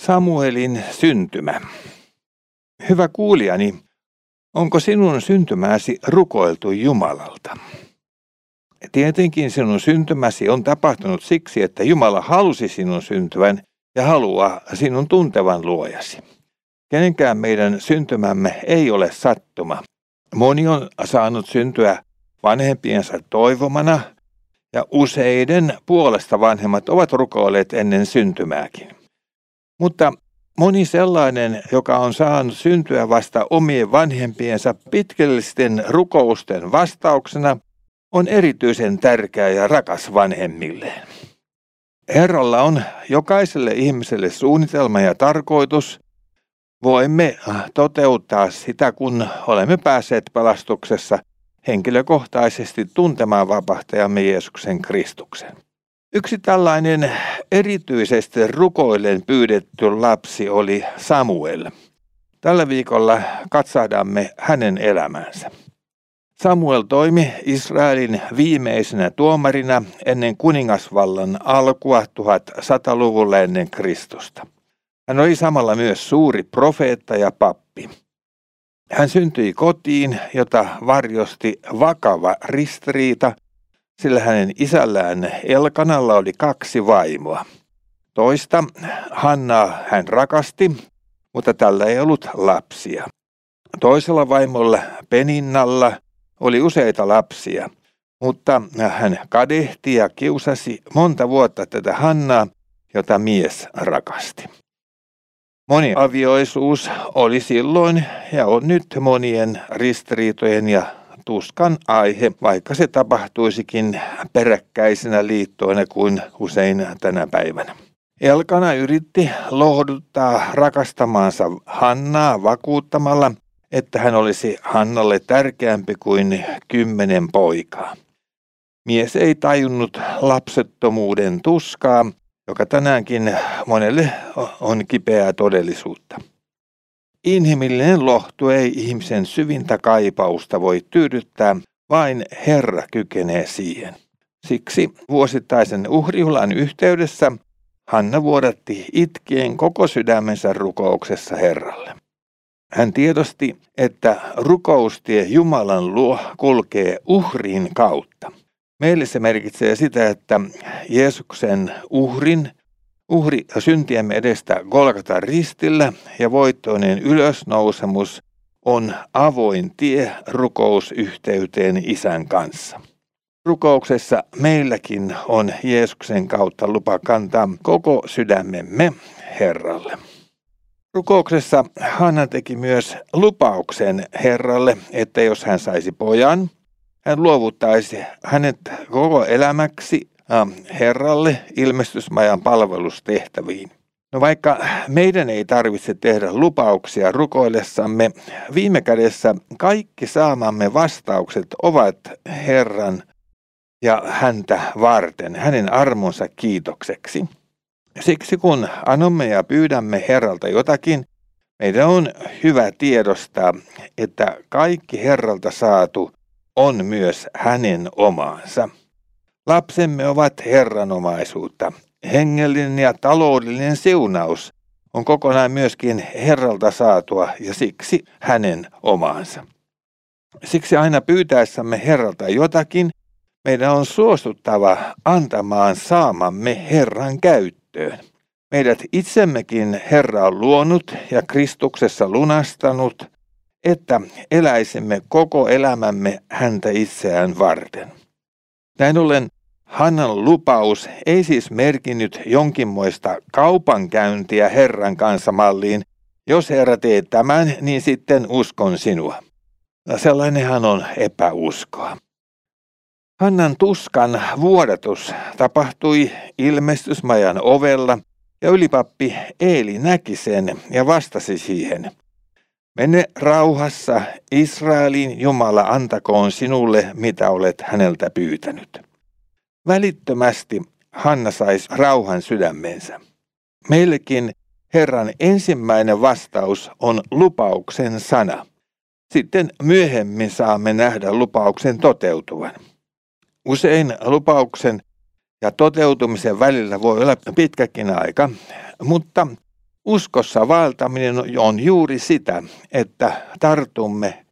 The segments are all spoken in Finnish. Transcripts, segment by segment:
Samuelin syntymä. Hyvä kuulijani, onko sinun syntymäsi rukoiltu Jumalalta? Tietenkin sinun syntymäsi on tapahtunut siksi, että Jumala halusi sinun syntyvän ja haluaa sinun tuntevan luojasi. Kenenkään meidän syntymämme ei ole sattuma. Moni on saanut syntyä vanhempiensa toivomana ja useiden puolesta vanhemmat ovat rukoilleet ennen syntymääkin. Mutta moni sellainen, joka on saanut syntyä vasta omien vanhempiensa pitkällisten rukousten vastauksena, on erityisen tärkeä ja rakas vanhemmilleen. Herralla on jokaiselle ihmiselle suunnitelma ja tarkoitus. Voimme toteuttaa sitä, kun olemme päässeet pelastuksessa henkilökohtaisesti tuntemaan vapahtajamme Jeesuksen Kristuksen. Yksi tällainen erityisesti rukoillen pyydetty lapsi oli Samuel. Tällä viikolla katsahdamme hänen elämänsä. Samuel toimi Israelin viimeisenä tuomarina ennen kuningasvallan alkua 1100-luvulla ennen Kristusta. Hän oli samalla myös suuri profeetta ja pappi. Hän syntyi kotiin, jota varjosti vakava ristiriita – sillä hänen isällään Elkanalla oli kaksi vaimoa. Toista, Hannaa, hän rakasti, mutta tällä ei ollut lapsia. Toisella vaimolla, Peninnalla, oli useita lapsia, mutta hän kadehti ja kiusasi monta vuotta tätä Hannaa, jota mies rakasti. Moniavioisuus oli silloin ja on nyt monien ristiriitojen ja tuskan aihe, vaikka se tapahtuisikin peräkkäisenä liittoina kuin usein tänä päivänä. Elkana yritti lohduttaa rakastamaansa Hannaa vakuuttamalla, että hän olisi Hannalle tärkeämpi kuin kymmenen poikaa. Mies ei tajunnut lapsettomuuden tuskaa, joka tänäänkin monelle on kipeää todellisuutta. Inhimillinen lohtu ei ihmisen syvintä kaipausta voi tyydyttää, vain Herra kykenee siihen. Siksi vuosittaisen uhrihulan yhteydessä Hanna vuodatti itkien koko sydämensä rukouksessa Herralle. Hän tiedosti, että rukoustie Jumalan luo kulkee uhrin kautta. Meille se merkitsee sitä, että Jeesuksen uhrin Uhri syntiemme edestä Golgata ristillä ja voittoinen ylösnousemus on avoin tie rukousyhteyteen isän kanssa. Rukouksessa meilläkin on Jeesuksen kautta lupa kantaa koko sydämemme Herralle. Rukouksessa Hanna teki myös lupauksen Herralle, että jos hän saisi pojan, hän luovuttaisi hänet koko elämäksi Herralle ilmestysmajan palvelustehtäviin. No vaikka meidän ei tarvitse tehdä lupauksia rukoillessamme, viime kädessä kaikki saamamme vastaukset ovat Herran ja häntä varten, hänen armonsa kiitokseksi. Siksi kun anomme ja pyydämme Herralta jotakin, meidän on hyvä tiedostaa, että kaikki Herralta saatu on myös hänen omaansa. Lapsemme ovat herranomaisuutta. Hengellinen ja taloudellinen siunaus on kokonaan myöskin Herralta saatua ja siksi hänen omaansa. Siksi aina pyytäessämme Herralta jotakin, meidän on suostuttava antamaan saamamme Herran käyttöön. Meidät itsemmekin Herra on luonut ja Kristuksessa lunastanut, että eläisimme koko elämämme häntä itseään varten. Näin ollen Hannan lupaus ei siis merkinnyt jonkinmoista kaupankäyntiä Herran kanssa malliin. Jos Herra teet tämän, niin sitten uskon sinua. Sellainenhan on epäuskoa. Hannan tuskan vuodatus tapahtui ilmestysmajan ovella ja ylipappi Eeli näki sen ja vastasi siihen. Mene rauhassa, Israelin Jumala antakoon sinulle, mitä olet häneltä pyytänyt. Välittömästi Hanna saisi rauhan sydämensä. Meillekin Herran ensimmäinen vastaus on lupauksen sana. Sitten myöhemmin saamme nähdä lupauksen toteutuvan. Usein lupauksen ja toteutumisen välillä voi olla pitkäkin aika, mutta Uskossa vaeltaminen on juuri sitä, että tartumme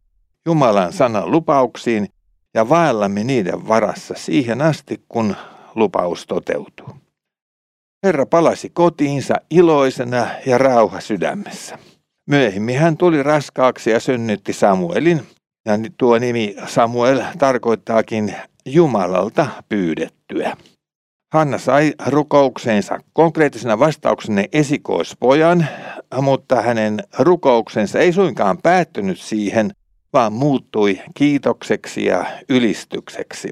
Jumalan sanan lupauksiin ja vaellamme niiden varassa siihen asti, kun lupaus toteutuu. Herra palasi kotiinsa iloisena ja rauha sydämessä. Myöhemmin hän tuli raskaaksi ja synnytti Samuelin, ja tuo nimi Samuel tarkoittaakin Jumalalta pyydettyä. Hanna sai rukoukseensa konkreettisena vastauksena esikoispojan, mutta hänen rukouksensa ei suinkaan päättynyt siihen, vaan muuttui kiitokseksi ja ylistykseksi.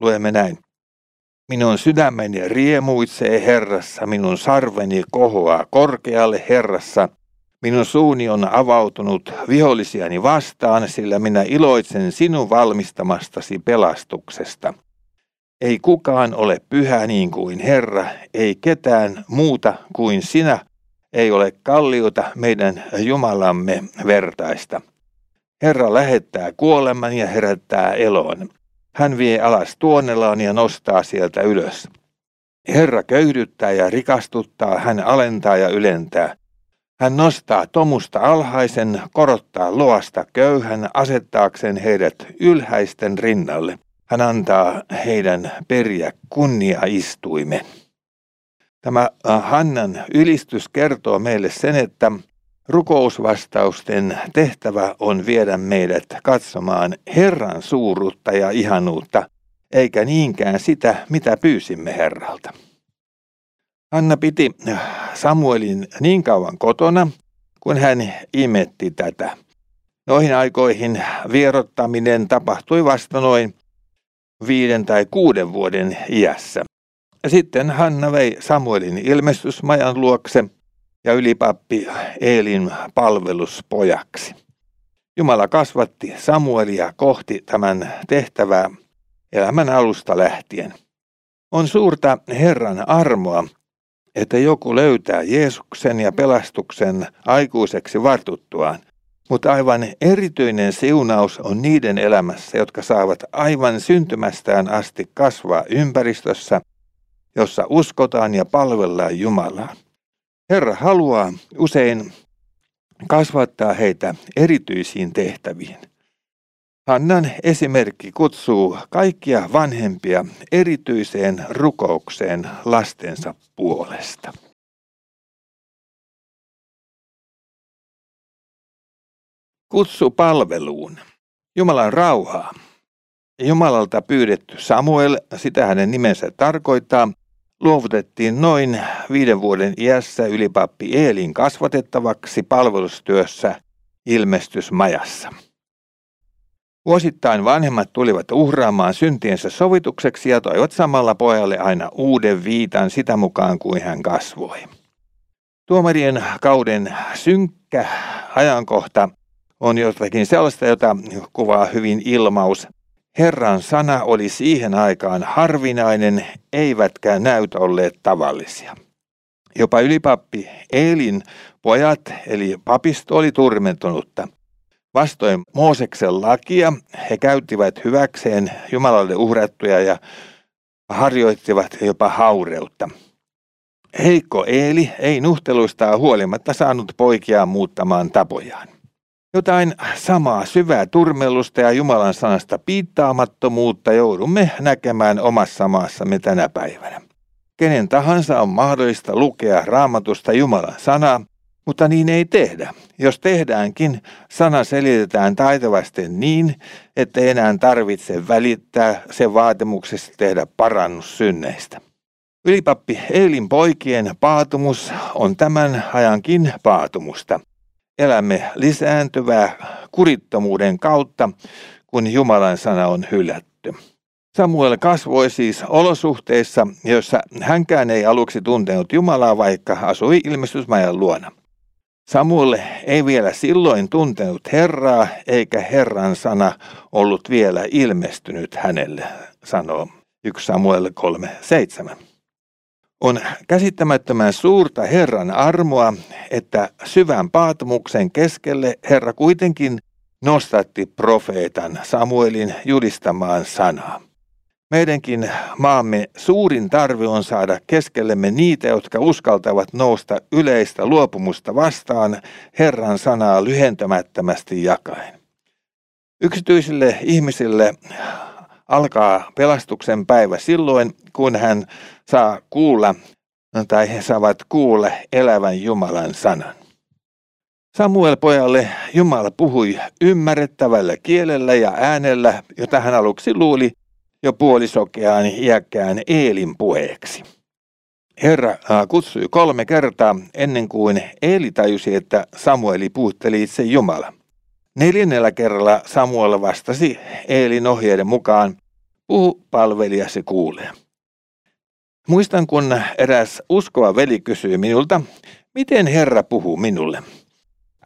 Luemme näin. Minun sydämeni riemuitsee Herrassa, minun sarveni kohoaa korkealle Herrassa. Minun suuni on avautunut vihollisiani vastaan, sillä minä iloitsen sinun valmistamastasi pelastuksesta. Ei kukaan ole pyhä niin kuin Herra, ei ketään muuta kuin sinä, ei ole kalliota meidän Jumalamme vertaista. Herra lähettää kuoleman ja herättää eloon. Hän vie alas tuonellaan ja nostaa sieltä ylös. Herra köyhdyttää ja rikastuttaa, hän alentaa ja ylentää. Hän nostaa tomusta alhaisen, korottaa loasta köyhän asettaakseen heidät ylhäisten rinnalle. Hän antaa heidän periä kunnia istuimen. Tämä äh, Hannan ylistys kertoo meille sen, että Rukousvastausten tehtävä on viedä meidät katsomaan Herran suuruutta ja ihanuutta, eikä niinkään sitä, mitä pyysimme Herralta. Anna piti Samuelin niin kauan kotona, kun hän imetti tätä. Noihin aikoihin vierottaminen tapahtui vasta noin viiden tai kuuden vuoden iässä. Sitten Hanna vei Samuelin ilmestysmajan luokse – ja ylipappi Eelin palveluspojaksi. Jumala kasvatti Samuelia kohti tämän tehtävää elämän alusta lähtien. On suurta Herran armoa, että joku löytää Jeesuksen ja pelastuksen aikuiseksi vartuttuaan, mutta aivan erityinen siunaus on niiden elämässä, jotka saavat aivan syntymästään asti kasvaa ympäristössä, jossa uskotaan ja palvellaan Jumalaa. Herra haluaa usein kasvattaa heitä erityisiin tehtäviin. Hannan esimerkki kutsuu kaikkia vanhempia erityiseen rukoukseen lastensa puolesta. Kutsu palveluun. Jumalan rauhaa. Jumalalta pyydetty Samuel, sitä hänen nimensä tarkoittaa, luovutettiin noin viiden vuoden iässä ylipappi Eelin kasvatettavaksi palvelustyössä ilmestysmajassa. Vuosittain vanhemmat tulivat uhraamaan syntiensä sovitukseksi ja toivat samalla pojalle aina uuden viitan sitä mukaan kuin hän kasvoi. Tuomarien kauden synkkä ajankohta on jotakin sellaista, jota kuvaa hyvin ilmaus Herran sana oli siihen aikaan harvinainen, eivätkä näyt olleet tavallisia. Jopa ylipappi Eelin pojat, eli papisto, oli turmentunutta. Vastoin Mooseksen lakia he käyttivät hyväkseen Jumalalle uhrattuja ja harjoittivat jopa haureutta. Heikko Eeli ei nuhteluistaan huolimatta saanut poikia muuttamaan tapojaan. Jotain samaa syvää turmellusta ja Jumalan sanasta piittaamattomuutta joudumme näkemään omassa maassamme tänä päivänä. Kenen tahansa on mahdollista lukea raamatusta Jumalan sanaa, mutta niin ei tehdä. Jos tehdäänkin, sana selitetään taitavasti niin, että enää tarvitse välittää sen vaatimuksesta tehdä parannus synneistä. Ylipappi Eelin poikien paatumus on tämän ajankin paatumusta elämme lisääntyvää kurittomuuden kautta, kun Jumalan sana on hylätty. Samuel kasvoi siis olosuhteissa, joissa hänkään ei aluksi tuntenut Jumalaa, vaikka asui ilmestysmajan luona. Samuel ei vielä silloin tuntenut Herraa, eikä Herran sana ollut vielä ilmestynyt hänelle, sanoo 1 Samuel 3.7. On käsittämättömän suurta Herran armoa, että syvän paatumuksen keskelle Herra kuitenkin nostatti profeetan Samuelin julistamaan sanaa. Meidänkin maamme suurin tarve on saada keskellemme niitä, jotka uskaltavat nousta yleistä luopumusta vastaan Herran sanaa lyhentämättömästi jakaen. Yksityisille ihmisille alkaa pelastuksen päivä silloin, kun hän saa kuulla tai he saavat kuulla elävän Jumalan sanan. Samuel pojalle Jumala puhui ymmärrettävällä kielellä ja äänellä, jota hän aluksi luuli jo puolisokeaan iäkkään Eelin puheeksi. Herra kutsui kolme kertaa ennen kuin Eeli tajusi, että Samueli puhutteli itse Jumala. Neljännellä kerralla Samuel vastasi Eelin ohjeiden mukaan, puhu palvelijasi kuulee. Muistan, kun eräs uskova veli kysyi minulta, miten Herra puhuu minulle.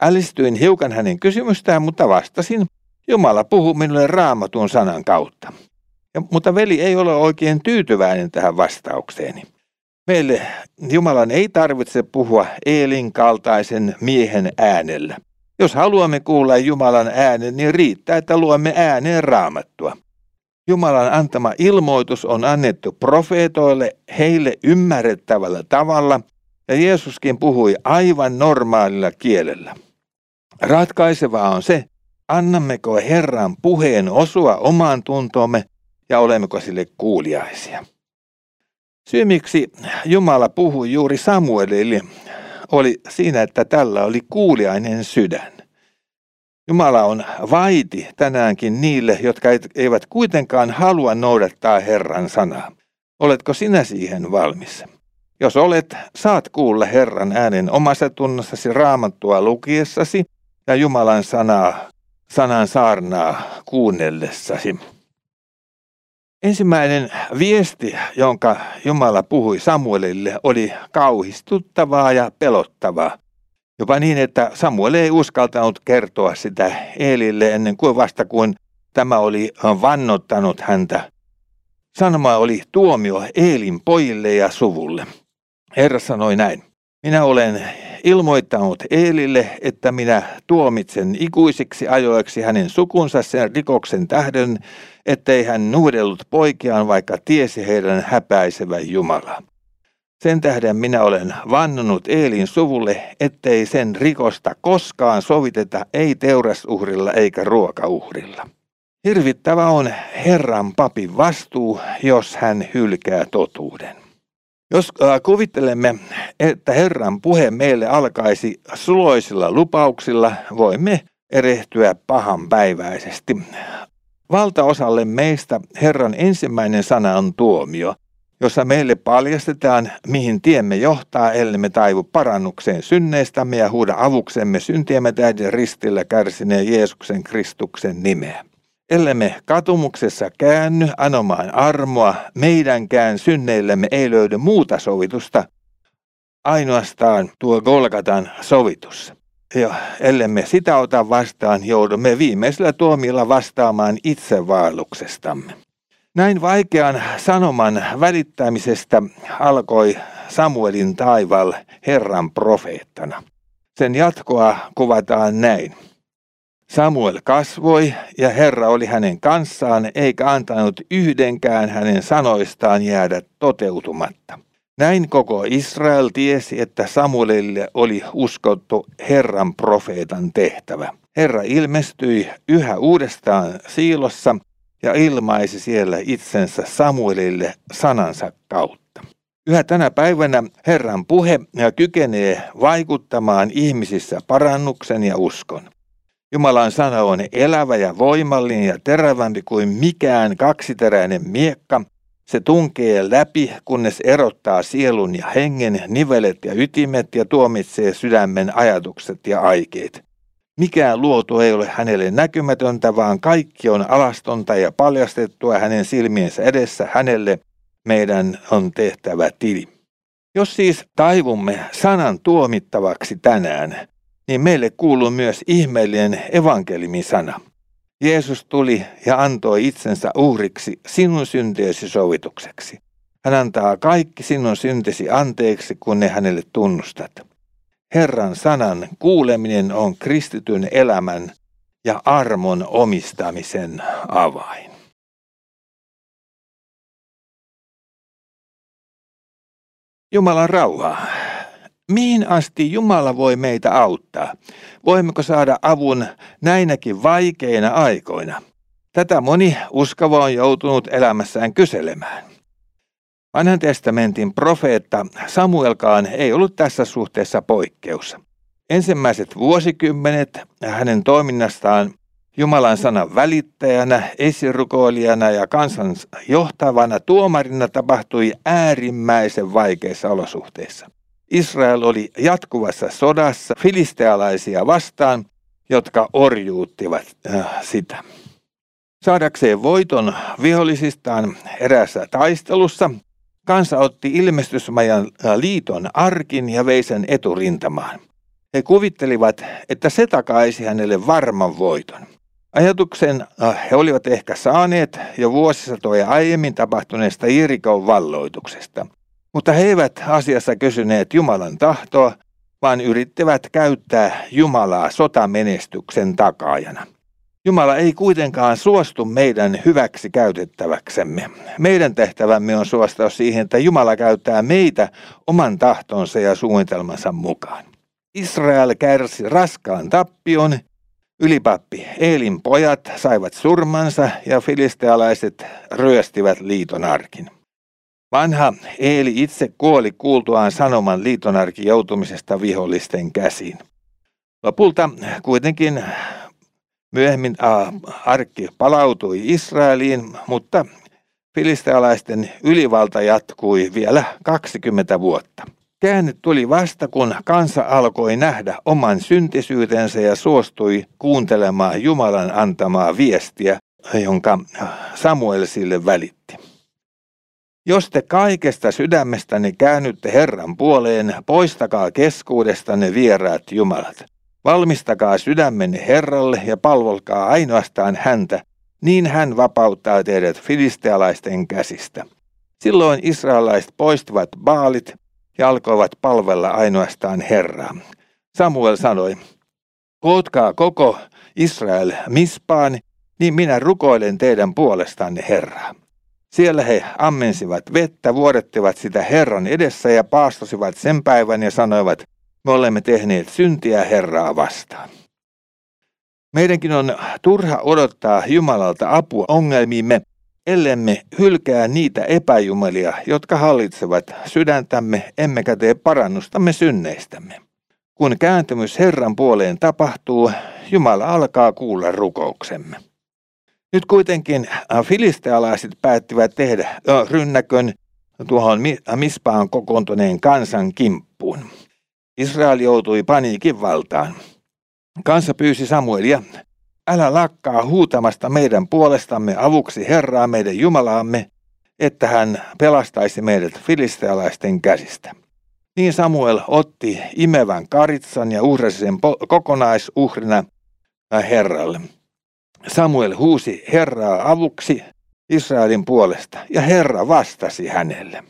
Älistyin hiukan hänen kysymystään, mutta vastasin, Jumala puhuu minulle raamatun sanan kautta. Ja, mutta veli ei ole oikein tyytyväinen tähän vastaukseeni. Meille Jumalan ei tarvitse puhua Eelin kaltaisen miehen äänellä. Jos haluamme kuulla Jumalan äänen, niin riittää, että luemme ääneen raamattua. Jumalan antama ilmoitus on annettu profeetoille heille ymmärrettävällä tavalla, ja Jeesuskin puhui aivan normaalilla kielellä. Ratkaisevaa on se, annammeko Herran puheen osua omaan tuntoomme ja olemmeko sille kuuliaisia. Syy, miksi Jumala puhui juuri Samuelille, oli siinä, että tällä oli kuuliainen sydän. Jumala on vaiti tänäänkin niille, jotka eivät kuitenkaan halua noudattaa Herran sanaa. Oletko sinä siihen valmis? Jos olet, saat kuulla Herran äänen omassa tunnossasi raamattua lukiessasi ja Jumalan sanaa, sanan saarnaa kuunnellessasi. Ensimmäinen viesti, jonka Jumala puhui Samuelille, oli kauhistuttavaa ja pelottavaa. Jopa niin, että Samuel ei uskaltanut kertoa sitä Eelille ennen kuin vasta kun tämä oli vannottanut häntä. Sanoma oli tuomio Eelin pojille ja suvulle. Herra sanoi näin. Minä olen ilmoittanut Eelille, että minä tuomitsen ikuisiksi ajoiksi hänen sukunsa sen rikoksen tähden, ettei hän nuudellut poikiaan, vaikka tiesi heidän häpäisevän Jumalaa. Sen tähden minä olen vannonut Eelin suvulle, ettei sen rikosta koskaan soviteta ei teurasuhrilla eikä ruokauhrilla. Hirvittävä on Herran papin vastuu, jos hän hylkää totuuden. Jos äh, kuvittelemme, että Herran puhe meille alkaisi suloisilla lupauksilla, voimme erehtyä pahan päiväisesti. Valtaosalle meistä Herran ensimmäinen sana on tuomio, jossa meille paljastetaan, mihin tiemme johtaa, ellei taivu parannukseen synneistämme ja huuda avuksemme syntiemme tähden ristillä kärsineen Jeesuksen Kristuksen nimeä. Ellemme katumuksessa käänny anomaan armoa, meidänkään synneillemme ei löydy muuta sovitusta, ainoastaan tuo Golgatan sovitus. Ja ellemme sitä ota vastaan, joudumme viimeisellä tuomilla vastaamaan itsevaelluksestamme. Näin vaikean sanoman välittämisestä alkoi Samuelin taival Herran profeettana. Sen jatkoa kuvataan näin. Samuel kasvoi ja Herra oli hänen kanssaan eikä antanut yhdenkään hänen sanoistaan jäädä toteutumatta. Näin koko Israel tiesi, että Samuelille oli uskottu Herran profeetan tehtävä. Herra ilmestyi yhä uudestaan siilossa ja ilmaisi siellä itsensä Samuelille sanansa kautta. Yhä tänä päivänä Herran puhe kykenee vaikuttamaan ihmisissä parannuksen ja uskon. Jumalan sana on elävä ja voimallinen ja terävämpi kuin mikään kaksiteräinen miekka. Se tunkee läpi, kunnes erottaa sielun ja hengen, nivelet ja ytimet ja tuomitsee sydämen ajatukset ja aikeet. Mikään luotu ei ole hänelle näkymätöntä, vaan kaikki on alastonta ja paljastettua hänen silmiensä edessä hänelle meidän on tehtävä tili. Jos siis taivumme sanan tuomittavaksi tänään, niin meille kuuluu myös ihmeellinen evankeliumin sana. Jeesus tuli ja antoi itsensä uhriksi sinun syntiesi sovitukseksi. Hän antaa kaikki sinun syntesi anteeksi, kun ne hänelle tunnustat. Herran sanan kuuleminen on kristityn elämän ja armon omistamisen avain. Jumalan rauha. Mihin asti Jumala voi meitä auttaa? Voimmeko saada avun näinäkin vaikeina aikoina? Tätä moni uskova on joutunut elämässään kyselemään. Vanhan testamentin profeetta Samuelkaan ei ollut tässä suhteessa poikkeus. Ensimmäiset vuosikymmenet hänen toiminnastaan Jumalan sanan välittäjänä, esirukoilijana ja kansan johtavana tuomarina tapahtui äärimmäisen vaikeissa olosuhteissa. Israel oli jatkuvassa sodassa filistealaisia vastaan, jotka orjuuttivat äh, sitä. Saadakseen voiton vihollisistaan erässä taistelussa, kansa otti ilmestysmajan liiton arkin ja vei sen eturintamaan. He kuvittelivat, että se takaisi hänelle varman voiton. Ajatuksen he olivat ehkä saaneet jo vuosisatoja aiemmin tapahtuneesta Jerikon valloituksesta. Mutta he eivät asiassa kysyneet Jumalan tahtoa, vaan yrittivät käyttää Jumalaa sotamenestyksen takaajana. Jumala ei kuitenkaan suostu meidän hyväksi käytettäväksemme. Meidän tehtävämme on suostua siihen, että Jumala käyttää meitä oman tahtonsa ja suunnitelmansa mukaan. Israel kärsi raskaan tappion, ylipappi Eelin pojat saivat surmansa ja filistealaiset ryöstivät liiton arkin. Vanha Eeli itse kuoli kuultuaan sanoman liitonarki joutumisesta vihollisten käsiin. Lopulta kuitenkin myöhemmin arkki palautui Israeliin, mutta filistealaisten ylivalta jatkui vielä 20 vuotta. Käänne tuli vasta, kun kansa alkoi nähdä oman syntisyytensä ja suostui kuuntelemaan Jumalan antamaa viestiä, jonka Samuel sille välitti. Jos te kaikesta sydämestäni käännytte Herran puoleen, poistakaa keskuudestanne vieraat jumalat. Valmistakaa sydämenne Herralle ja palvolkaa ainoastaan häntä, niin hän vapauttaa teidät filistealaisten käsistä. Silloin israelaiset poistivat baalit ja alkoivat palvella ainoastaan Herraa. Samuel sanoi, kootkaa koko Israel mispaan, niin minä rukoilen teidän puolestanne Herraa. Siellä he ammensivat vettä, vuodettivat sitä Herran edessä ja paastosivat sen päivän ja sanoivat, me olemme tehneet syntiä Herraa vastaan. Meidänkin on turha odottaa Jumalalta apua ongelmiimme, ellemme hylkää niitä epäjumalia, jotka hallitsevat sydäntämme, emmekä tee parannustamme synneistämme. Kun kääntymys Herran puoleen tapahtuu, Jumala alkaa kuulla rukouksemme. Nyt kuitenkin filistealaiset päättivät tehdä rynnäkön tuohon Mispaan kokoontuneen kansan kimppuun. Israel joutui paniikin valtaan. Kansa pyysi Samuelia, älä lakkaa huutamasta meidän puolestamme avuksi Herraa meidän Jumalaamme, että hän pelastaisi meidät filistealaisten käsistä. Niin Samuel otti imevän karitsan ja uhrasi sen kokonaisuhrina äh, Herralle. Samuel huusi Herraa avuksi Israelin puolesta ja Herra vastasi hänelle.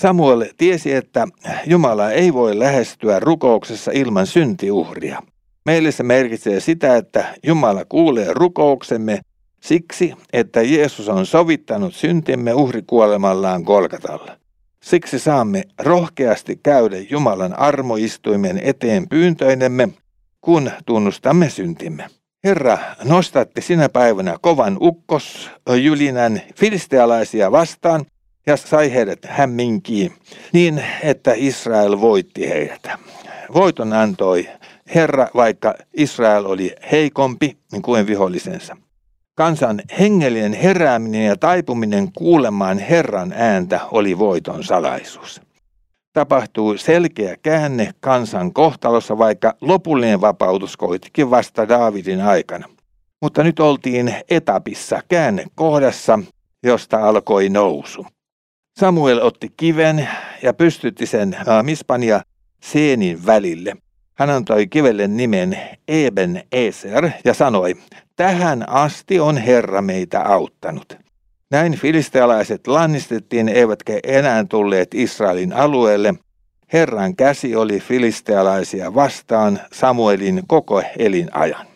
Samuel tiesi, että Jumala ei voi lähestyä rukouksessa ilman syntiuhria. Meille se merkitsee sitä, että Jumala kuulee rukouksemme siksi, että Jeesus on sovittanut syntimme uhrikuolemallaan Golgatalla. Siksi saamme rohkeasti käydä Jumalan armoistuimen eteen pyyntöinemme, kun tunnustamme syntimme. Herra nostatti sinä päivänä kovan ukkos Julinän filistealaisia vastaan ja sai heidät hämminkiin niin, että Israel voitti heidät. Voiton antoi Herra, vaikka Israel oli heikompi kuin vihollisensa. Kansan hengellinen herääminen ja taipuminen kuulemaan Herran ääntä oli voiton salaisuus tapahtui selkeä käänne kansan kohtalossa, vaikka lopullinen vapautus koitikin vasta Daavidin aikana. Mutta nyt oltiin etapissa käännekohdassa, josta alkoi nousu. Samuel otti kiven ja pystytti sen Mispan ja Seenin välille. Hän antoi kivelle nimen Eben Eser ja sanoi, tähän asti on Herra meitä auttanut. Näin filistealaiset lannistettiin eivätkä enää tulleet Israelin alueelle. Herran käsi oli filistealaisia vastaan Samuelin koko elinajan.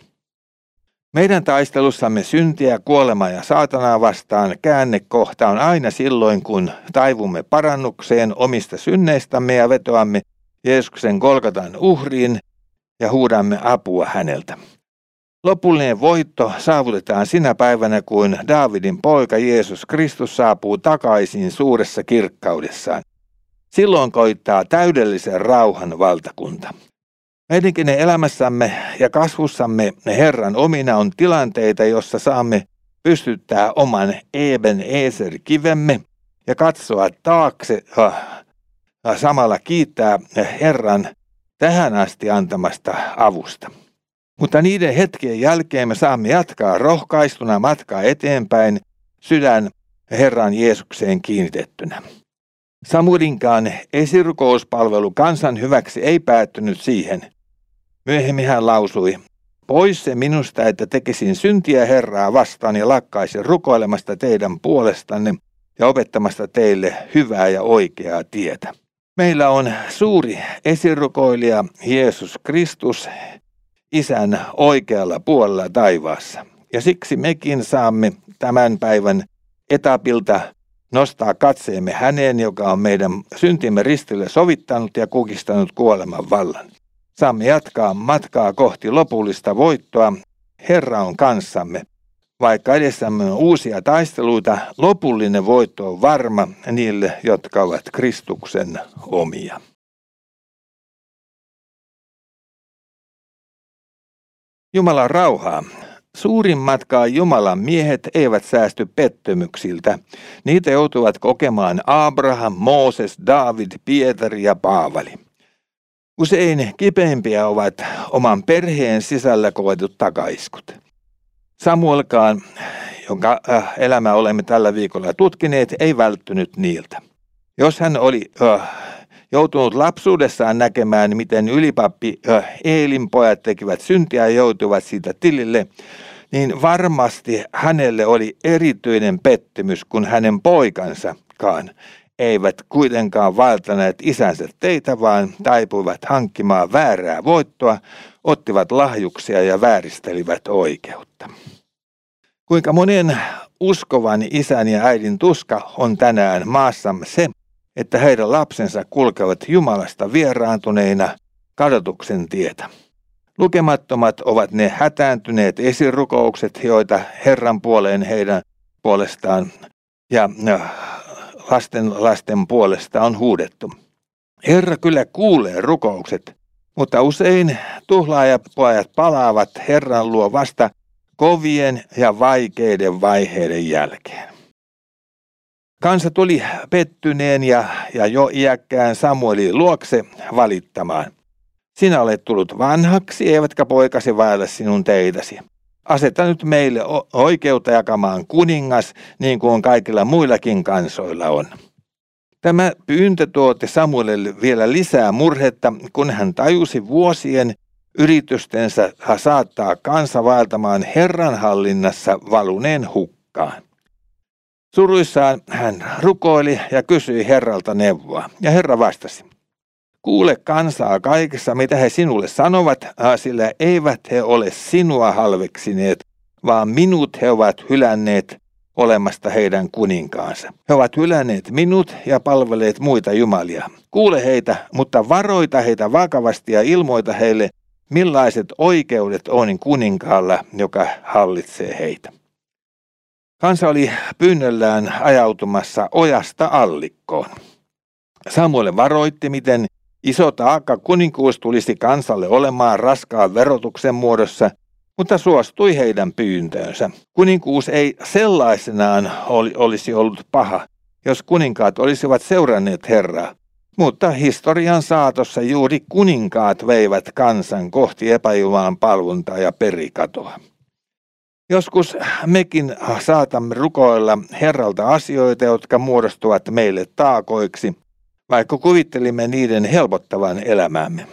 Meidän taistelussamme syntiä, kuolemaa ja saatanaa vastaan käännekohta on aina silloin, kun taivumme parannukseen omista synneistämme ja vetoamme Jeesuksen Golgatan uhriin ja huudamme apua häneltä. Lopullinen voitto saavutetaan sinä päivänä, kun Daavidin poika Jeesus Kristus saapuu takaisin suuressa kirkkaudessaan. Silloin koittaa täydellisen rauhan valtakunta. Meidänkin elämässämme ja kasvussamme Herran omina on tilanteita, jossa saamme pystyttää oman Eben Eser kivemme ja katsoa taakse ja samalla kiittää Herran tähän asti antamasta avusta. Mutta niiden hetkien jälkeen me saamme jatkaa rohkaistuna matkaa eteenpäin sydän Herran Jeesukseen kiinnitettynä. Samuelinkaan esirukouspalvelu kansan hyväksi ei päättynyt siihen. Myöhemmin hän lausui, pois se minusta, että tekisin syntiä Herraa vastaan ja lakkaisin rukoilemasta teidän puolestanne ja opettamasta teille hyvää ja oikeaa tietä. Meillä on suuri esirukoilija Jeesus Kristus, isän oikealla puolella taivaassa. Ja siksi mekin saamme tämän päivän etapilta nostaa katseemme häneen, joka on meidän syntimme ristille sovittanut ja kukistanut kuoleman vallan. Saamme jatkaa matkaa kohti lopullista voittoa. Herra on kanssamme. Vaikka edessämme on uusia taisteluita, lopullinen voitto on varma niille, jotka ovat Kristuksen omia. Jumalan rauhaa. Suurimmatkaan Jumalan miehet eivät säästy pettymyksiltä. Niitä joutuvat kokemaan Abraham, Mooses, David, Pietari ja Paavali. Usein kipeimpiä ovat oman perheen sisällä koetut takaiskut. Samuelkaan, jonka äh, elämää olemme tällä viikolla tutkineet, ei välttynyt niiltä. Jos hän oli äh, joutunut lapsuudessaan näkemään, miten ylipappi äh, Eelin pojat tekivät syntiä ja joutuivat siitä tilille, niin varmasti hänelle oli erityinen pettymys, kun hänen poikansakaan eivät kuitenkaan valtaneet isänsä teitä, vaan taipuivat hankkimaan väärää voittoa, ottivat lahjuksia ja vääristelivät oikeutta. Kuinka monen uskovan isän ja äidin tuska on tänään maassamme se, että heidän lapsensa kulkevat Jumalasta vieraantuneina kadotuksen tietä. Lukemattomat ovat ne hätääntyneet esirukoukset, joita Herran puoleen heidän puolestaan ja lasten lasten puolesta on huudettu. Herra kyllä kuulee rukoukset, mutta usein tuhlaajapojat palaavat Herran luo vasta kovien ja vaikeiden vaiheiden jälkeen. Kansa tuli pettyneen ja, ja jo iäkkään Samuelin luokse valittamaan. Sinä olet tullut vanhaksi, eivätkä poikasi vailla sinun teitäsi. Aseta nyt meille oikeutta jakamaan kuningas, niin kuin kaikilla muillakin kansoilla on. Tämä pyyntö tuotti Samuelille vielä lisää murhetta, kun hän tajusi vuosien yritystensä saattaa kansa vaeltamaan Herran hallinnassa valuneen hukkaan. Suruissaan hän rukoili ja kysyi Herralta neuvoa, ja Herra vastasi. Kuule kansaa kaikessa, mitä he sinulle sanovat, sillä eivät he ole sinua halveksineet, vaan minut he ovat hylänneet olemasta heidän kuninkaansa. He ovat hylänneet minut ja palveleet muita jumalia. Kuule heitä, mutta varoita heitä vakavasti ja ilmoita heille, millaiset oikeudet on kuninkaalla, joka hallitsee heitä. Kansa oli pyynnöllään ajautumassa ojasta allikkoon. Samuel varoitti, miten iso taakka kuninkuus tulisi kansalle olemaan raskaan verotuksen muodossa, mutta suostui heidän pyyntöönsä. Kuninkuus ei sellaisenaan olisi ollut paha, jos kuninkaat olisivat seuranneet Herraa. Mutta historian saatossa juuri kuninkaat veivät kansan kohti epäjumalan palvuntaa ja perikatoa. Joskus mekin saatamme rukoilla Herralta asioita, jotka muodostuvat meille taakoiksi, vaikka kuvittelimme niiden helpottavan elämäämme.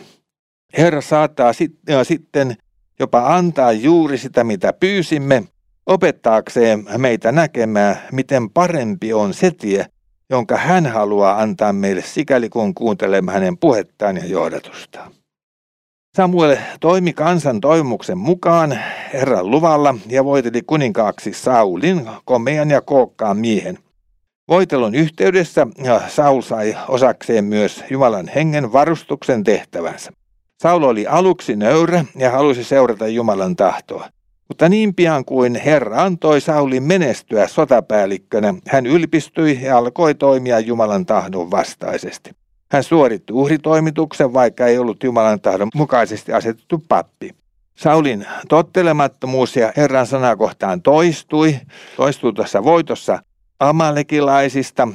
Herra saattaa sit, ja sitten jopa antaa juuri sitä, mitä pyysimme, opettaakseen meitä näkemään, miten parempi on se tie, jonka hän haluaa antaa meille sikäli kun kuuntelemme hänen puhettaan ja johdatustaan. Samuel toimi kansan toimuksen mukaan Herran luvalla ja voiteli kuninkaaksi Saulin, komean ja kookkaan miehen. Voitelun yhteydessä Saul sai osakseen myös Jumalan hengen varustuksen tehtävänsä. Saul oli aluksi nöyrä ja halusi seurata Jumalan tahtoa. Mutta niin pian kuin Herra antoi Saulin menestyä sotapäällikkönä, hän ylpistyi ja alkoi toimia Jumalan tahdon vastaisesti. Hän suoritti uhritoimituksen, vaikka ei ollut Jumalan tahdon mukaisesti asetettu pappi. Saulin tottelemattomuus ja Herran sanakohtaan toistui, toistui tuossa voitossa amalekilaisista.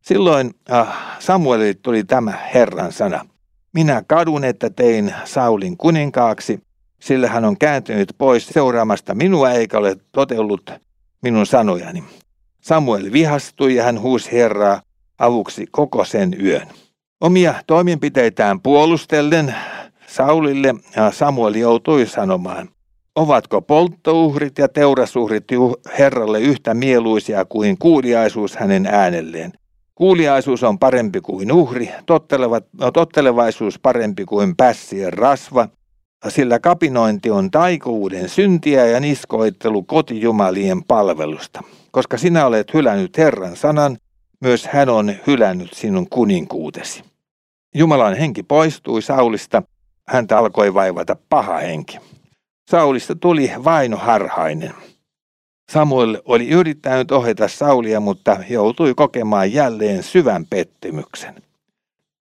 Silloin äh, Samuelille tuli tämä Herran sana. Minä kadun, että tein Saulin kuninkaaksi, sillä hän on kääntynyt pois seuraamasta minua eikä ole totellut minun sanojani. Samuel vihastui ja hän huusi Herraa avuksi koko sen yön. Omia toimenpiteitään puolustellen Saulille Samuel joutui sanomaan, ovatko polttouhrit ja teurasuhrit Herralle yhtä mieluisia kuin kuuliaisuus hänen äänelleen? Kuuliaisuus on parempi kuin uhri, tottelevaisuus parempi kuin pässien rasva, sillä kapinointi on taikuuden syntiä ja niskoittelu kotijumalien palvelusta. Koska sinä olet hylännyt Herran sanan, myös hän on hylännyt sinun kuninkuutesi. Jumalan henki poistui Saulista, häntä alkoi vaivata paha henki. Saulista tuli vaino harhainen. Samuel oli yrittänyt ohjata Saulia, mutta joutui kokemaan jälleen syvän pettymyksen.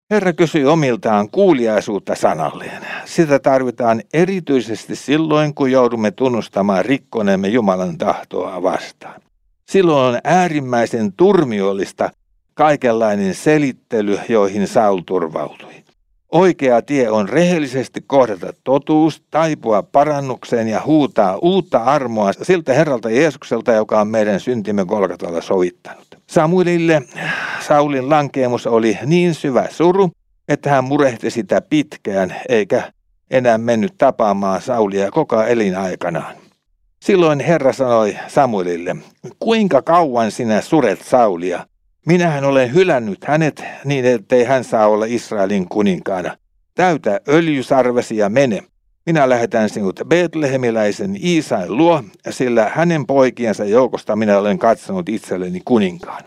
Herra kysyi omiltaan kuuliaisuutta sanalleen. Sitä tarvitaan erityisesti silloin, kun joudumme tunnustamaan rikkoneemme Jumalan tahtoa vastaan. Silloin on äärimmäisen turmiollista kaikenlainen selittely, joihin Saul turvautui. Oikea tie on rehellisesti kohdata totuus, taipua parannukseen ja huutaa uutta armoa siltä Herralta Jeesukselta, joka on meidän syntimme Golgatalla sovittanut. Samuelille Saulin lankeemus oli niin syvä suru, että hän murehti sitä pitkään, eikä enää mennyt tapaamaan Saulia koko elinaikanaan. Silloin Herra sanoi Samuelille, kuinka kauan sinä suret Saulia? Minähän olen hylännyt hänet niin, ettei hän saa olla Israelin kuninkaana. Täytä öljysarvesi ja mene. Minä lähetän sinut Betlehemiläisen Iisain luo, sillä hänen poikiensa joukosta minä olen katsonut itselleni kuninkaan.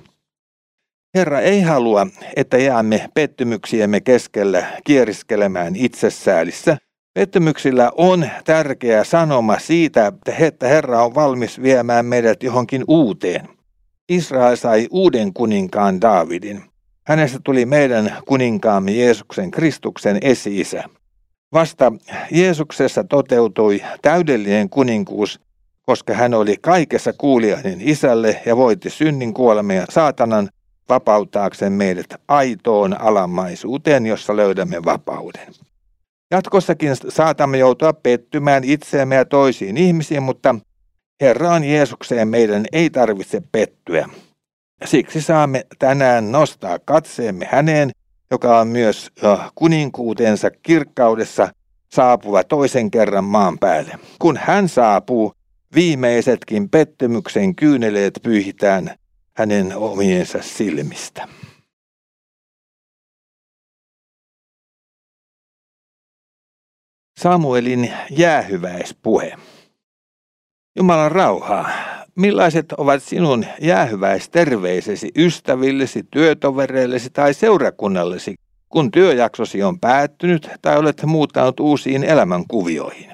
Herra ei halua, että jäämme pettymyksiemme keskellä kieriskelemään itsesäälissä. Pettymyksillä on tärkeä sanoma siitä, että Herra on valmis viemään meidät johonkin uuteen. Israel sai uuden kuninkaan Daavidin. Hänestä tuli meidän kuninkaamme Jeesuksen Kristuksen esi-isä. Vasta Jeesuksessa toteutui täydellinen kuninkuus, koska hän oli kaikessa kuulijainen isälle ja voitti synnin kuoleman ja saatanan vapauttaakseen meidät aitoon alamaisuuteen, jossa löydämme vapauden. Jatkossakin saatamme joutua pettymään itseemme ja toisiin ihmisiin, mutta Herraan Jeesukseen meidän ei tarvitse pettyä. Siksi saamme tänään nostaa katseemme häneen, joka on myös kuninkuutensa kirkkaudessa saapuva toisen kerran maan päälle. Kun hän saapuu, viimeisetkin pettymyksen kyyneleet pyyhitään hänen omiensa silmistä. Samuelin jäähyväispuhe. Jumalan rauhaa. Millaiset ovat sinun jäähyväisterveisesi ystävillesi, työtovereillesi tai seurakunnallesi, kun työjaksosi on päättynyt tai olet muuttanut uusiin elämänkuvioihin?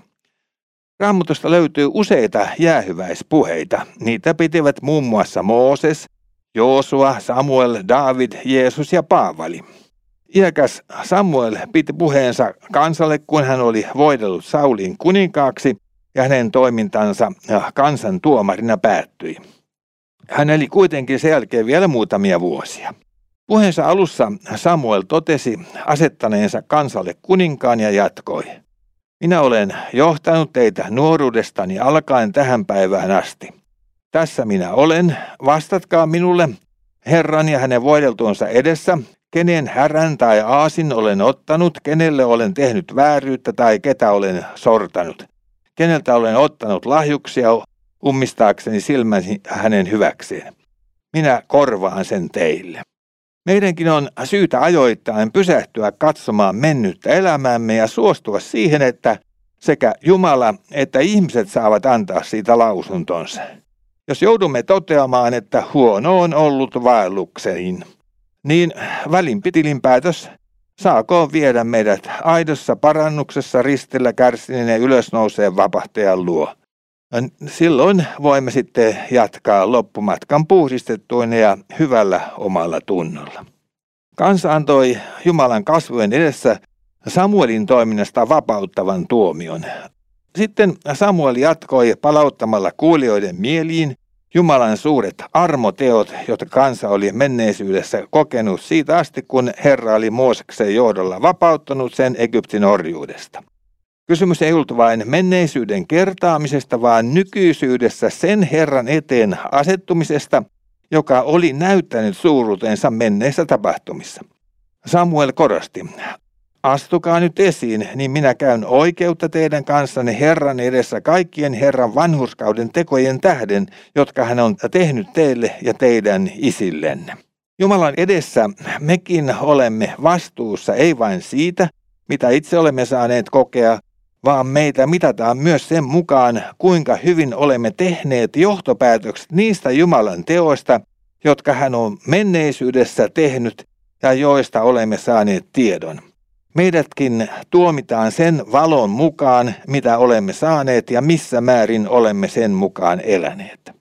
Raamatusta löytyy useita jäähyväispuheita. Niitä pitivät muun muassa Mooses, Joosua, Samuel, David, Jeesus ja Paavali. Iäkäs Samuel piti puheensa kansalle, kun hän oli voidellut Saulin kuninkaaksi ja hänen toimintansa kansan tuomarina päättyi. Hän eli kuitenkin sen jälkeen vielä muutamia vuosia. Puheensa alussa Samuel totesi asettaneensa kansalle kuninkaan ja jatkoi. Minä olen johtanut teitä nuoruudestani alkaen tähän päivään asti. Tässä minä olen, vastatkaa minulle, Herran ja hänen voideltuonsa edessä, kenen härän tai aasin olen ottanut, kenelle olen tehnyt vääryyttä tai ketä olen sortanut keneltä olen ottanut lahjuksia ummistaakseni silmäni hänen hyväkseen. Minä korvaan sen teille. Meidänkin on syytä ajoittain pysähtyä katsomaan mennyttä elämäämme ja suostua siihen, että sekä Jumala että ihmiset saavat antaa siitä lausuntonsa. Jos joudumme toteamaan, että huono on ollut vaellukseen, niin välinpitilin päätös saakoon viedä meidät aidossa parannuksessa ristillä kärsineen ylösnouseen vapahtajan luo. Silloin voimme sitten jatkaa loppumatkan puhdistettuina ja hyvällä omalla tunnolla. Kansa antoi Jumalan kasvojen edessä Samuelin toiminnasta vapauttavan tuomion. Sitten Samuel jatkoi palauttamalla kuulijoiden mieliin Jumalan suuret armoteot, jotka kansa oli menneisyydessä kokenut siitä asti, kun Herra oli Mooseksen johdolla vapauttanut sen Egyptin orjuudesta. Kysymys ei ollut vain menneisyyden kertaamisesta, vaan nykyisyydessä sen Herran eteen asettumisesta, joka oli näyttänyt suuruutensa menneissä tapahtumissa. Samuel korosti, Astukaa nyt esiin, niin minä käyn oikeutta teidän kanssanne Herran edessä kaikkien Herran vanhurskauden tekojen tähden, jotka hän on tehnyt teille ja teidän isillenne. Jumalan edessä mekin olemme vastuussa ei vain siitä, mitä itse olemme saaneet kokea, vaan meitä mitataan myös sen mukaan, kuinka hyvin olemme tehneet johtopäätökset niistä Jumalan teoista, jotka hän on menneisyydessä tehnyt ja joista olemme saaneet tiedon. Meidätkin tuomitaan sen valon mukaan, mitä olemme saaneet ja missä määrin olemme sen mukaan eläneet.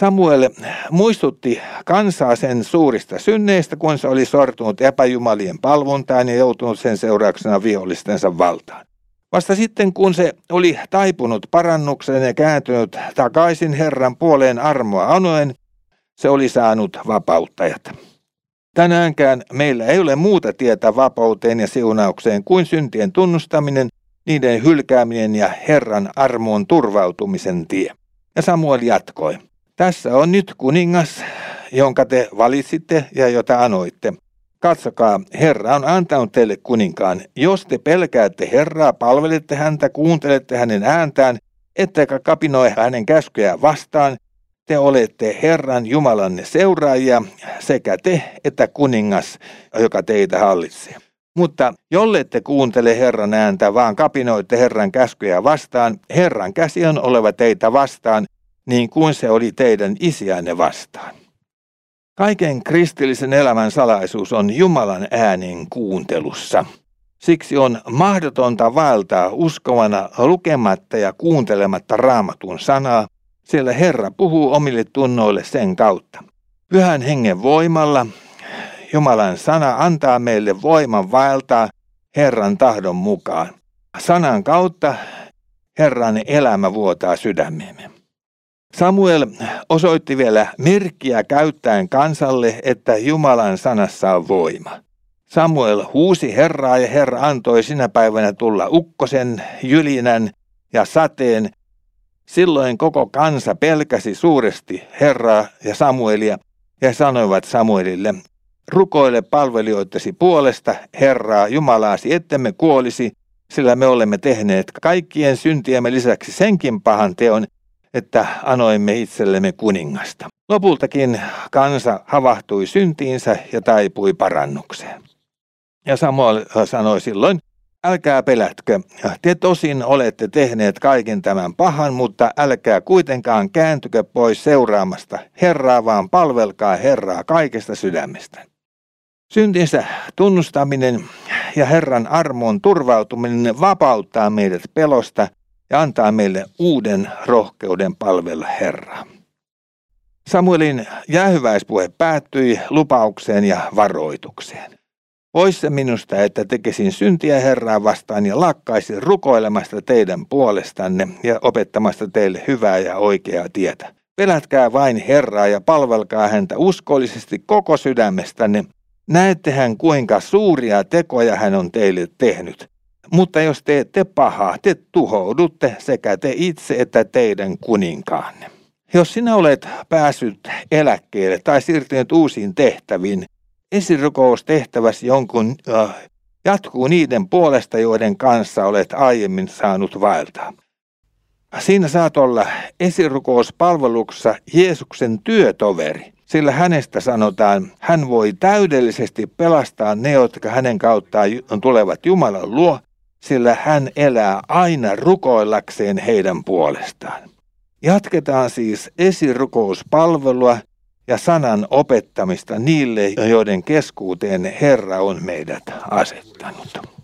Samuel muistutti kansaa sen suurista synneistä, kun se oli sortunut epäjumalien palvontaan ja joutunut sen seurauksena vihollistensa valtaan. Vasta sitten, kun se oli taipunut parannukseen ja kääntynyt takaisin Herran puoleen armoa anoen, se oli saanut vapauttajat. Tänäänkään meillä ei ole muuta tietä vapauteen ja siunaukseen kuin syntien tunnustaminen, niiden hylkääminen ja Herran armoon turvautumisen tie. Ja Samuel jatkoi. Tässä on nyt kuningas, jonka te valitsitte ja jota anoitte. Katsokaa, Herra on antanut teille kuninkaan. Jos te pelkäätte Herraa, palvelette häntä, kuuntelette hänen ääntään, ettekä kapinoi hänen käskyjään vastaan, te olette Herran Jumalanne seuraajia, sekä te että kuningas, joka teitä hallitsee. Mutta jollette kuuntele Herran ääntä, vaan kapinoitte Herran käskyjä vastaan, Herran käsi on oleva teitä vastaan, niin kuin se oli teidän isiänne vastaan. Kaiken kristillisen elämän salaisuus on Jumalan äänen kuuntelussa. Siksi on mahdotonta vaeltaa uskovana lukematta ja kuuntelematta raamatun sanaa, sillä Herra puhuu omille tunnoille sen kautta. Pyhän hengen voimalla Jumalan sana antaa meille voiman vaeltaa Herran tahdon mukaan. Sanan kautta Herran elämä vuotaa sydämeemme. Samuel osoitti vielä merkkiä käyttäen kansalle, että Jumalan sanassa on voima. Samuel huusi Herraa ja Herra antoi sinä päivänä tulla ukkosen, jylinän ja sateen. Silloin koko kansa pelkäsi suuresti Herraa ja Samuelia ja sanoivat Samuelille, rukoile palvelijoittesi puolesta Herraa Jumalaasi, ettemme kuolisi, sillä me olemme tehneet kaikkien syntiemme lisäksi senkin pahan teon, että anoimme itsellemme kuningasta. Lopultakin kansa havahtui syntiinsä ja taipui parannukseen. Ja Samuel sanoi silloin, älkää pelätkö, te tosin olette tehneet kaiken tämän pahan, mutta älkää kuitenkaan kääntykö pois seuraamasta Herraa, vaan palvelkaa Herraa kaikesta sydämestä. Syntinsä tunnustaminen ja Herran armoon turvautuminen vapauttaa meidät pelosta ja antaa meille uuden rohkeuden palvella Herraa. Samuelin jäähyväispuhe päättyi lupaukseen ja varoitukseen. Pois se minusta, että tekisin syntiä Herraa vastaan ja lakkaisin rukoilemasta teidän puolestanne ja opettamasta teille hyvää ja oikeaa tietä. Pelätkää vain Herraa ja palvelkaa häntä uskollisesti koko sydämestänne. Näettehän kuinka suuria tekoja hän on teille tehnyt. Mutta jos teette pahaa, te tuhoudutte sekä te itse että teidän kuninkaanne. Jos sinä olet päässyt eläkkeelle tai siirtynyt uusiin tehtäviin, esirukoustehtäväsi jonkun äh, jatkuu niiden puolesta, joiden kanssa olet aiemmin saanut vaeltaa. Siinä saat olla esirukouspalveluksessa Jeesuksen työtoveri, sillä hänestä sanotaan, hän voi täydellisesti pelastaa ne, jotka hänen kauttaan tulevat Jumalan luo, sillä hän elää aina rukoillakseen heidän puolestaan. Jatketaan siis esirukouspalvelua ja sanan opettamista niille, joiden keskuuteen Herra on meidät asettanut.